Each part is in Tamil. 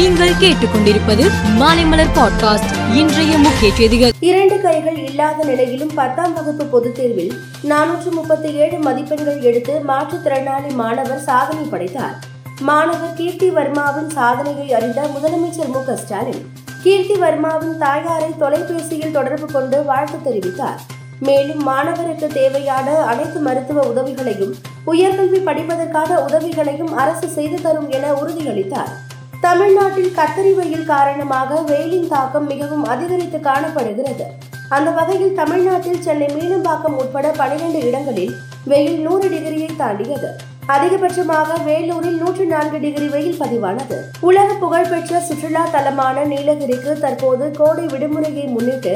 நீங்கள் கேட்டுக்கொண்டிருப்பது மாலைமலர் பாட்காஸ்ட் இன்றைய முக்கிய செய்திகள். இரண்டு கைகள் இல்லாத நிலையிலும் பத்தாம் வகுப்பு பொதுத் தேர்வில் நானூற்று முப்பத்தி ஏழு மதிப்பெண்கள் எடுத்து மாற்றுத்திறனாளி மாணவர் சாதனை படைத்தார். மாணவர் கீர்த்தி வர்மாவின் சாதனையை அறிந்த முதலமைச்சர் மு ஸ்டாலின் கீர்த்தி வர்மாவின் தாயாரை தொலைபேசியில் தொடர்பு கொண்டு வாழ்த்து தெரிவித்தார். மேலும் மாணவருக்கு தேவையான அனைத்து மருத்துவ உதவிகளையும் உயர்கல்வி படிப்பதற்கான உதவிகளையும் அரசு செய்து தரும் என உறுதியளித்தார். தமிழ்நாட்டில் கத்தரி வெயில் காரணமாக வெயிலின் தாக்கம் மிகவும் அதிகரித்து காணப்படுகிறது. அந்த வகையில் தமிழ்நாட்டில் சென்னை மீனம்பாக்கம் உட்பட பனிரெண்டு இடங்களில் வெயில் நூறு டிகிரியை தாண்டியது. அதிகபட்சமாக வேலூரில் நூற்றி நான்கு டிகிரி வெயில் பதிவானது. உலக புகழ்பெற்ற சுற்றுலா தலமான நீலகிரிக்கு தற்போது கோடை விடுமுறையை முன்னிட்டு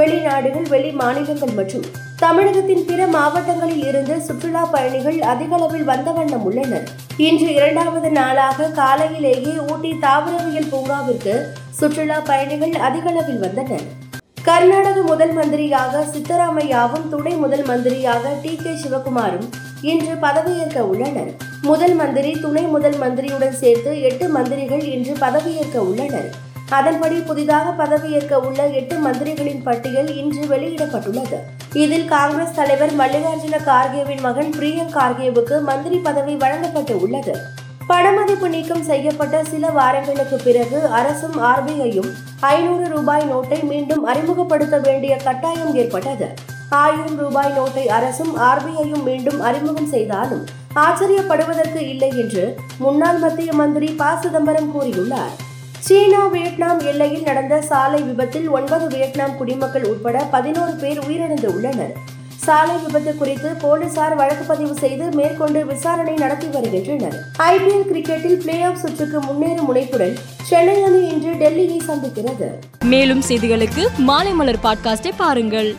வெளிநாடுகள் வெளி மாநிலங்கள் மற்றும் தமிழகத்தின் பிற மாவட்டங்களில் இருந்து சுற்றுலா பயணிகள் அதிகளவில் வந்த வண்ணம் உள்ளனர். இன்று இரண்டாவது நாளாக காலையிலேயே ஊட்டி தாவரவியல் பூங்காவிற்கு சுற்றுலா பயணிகள் அதிகளவில் வந்தனர். கர்நாடக முதல் மந்திரியாக சித்தராமையாவும் துணை முதல் மந்திரியாக டி கே சிவகுமாரும் இன்று பதவியேற்க உள்ளனர். முதல் மந்திரி துணை முதல் மந்திரியுடன் சேர்த்து எட்டு மந்திரிகள் இன்று பதவியேற்க உள்ளனர். அதன்படி புதிதாக பதவியேற்க உள்ள எட்டு மந்திரிகளின் பட்டியல் இன்று வெளியிடப்பட்டுள்ளது. இதில் காங்கிரஸ் தலைவர் மல்லிகார்ஜுன கார்கேவின் மகன் பிரியங்க் கார்கேவுக்கு மந்திரி பதவி வழங்கப்பட்டு உள்ளது பணமதிப்பு நீக்கம் செய்யப்பட்ட சில வாரங்களுக்கு பிறகு அரசும் ஆர்பிஐயும் ஐநூறு ரூபாய் நோட்டை மீண்டும் அறிமுகப்படுத்த வேண்டிய கட்டாயம் ஏற்பட்டது. ஆயிரம் ரூபாய் நோட்டை அரசும் ஆர்பிஐயும் மீண்டும் அறிமுகம் செய்தாலும் ஆச்சரியப்படுவதற்கு இல்லை என்று முன்னாள் மத்திய மந்திரி ப. சிதம்பரம் கூறியுள்ளார். சீனா வியட்நாம் எல்லையில் நடந்த சாலை விபத்தில் ஒன்பது வியட்நாம் குடிமக்கள் உட்பட பதினோரு பேர் உயிரிழந்து உள்ளனர். சாலை விபத்து குறித்து போலீசார் வழக்கு பதிவு செய்து மேற்கொண்டு விசாரணை நடத்தி வருகின்றனர். ஐபிஎல் கிரிக்கெட்டில் பிளே ஆஃப் சுற்றுக்கு முன்னேறும் முனைப்புடன் சென்னை அணி இன்று டெல்லியை சந்திக்கிறது. மேலும் செய்திகளுக்கு மாலைமலர் பாட்காஸ்டை பாருங்கள்.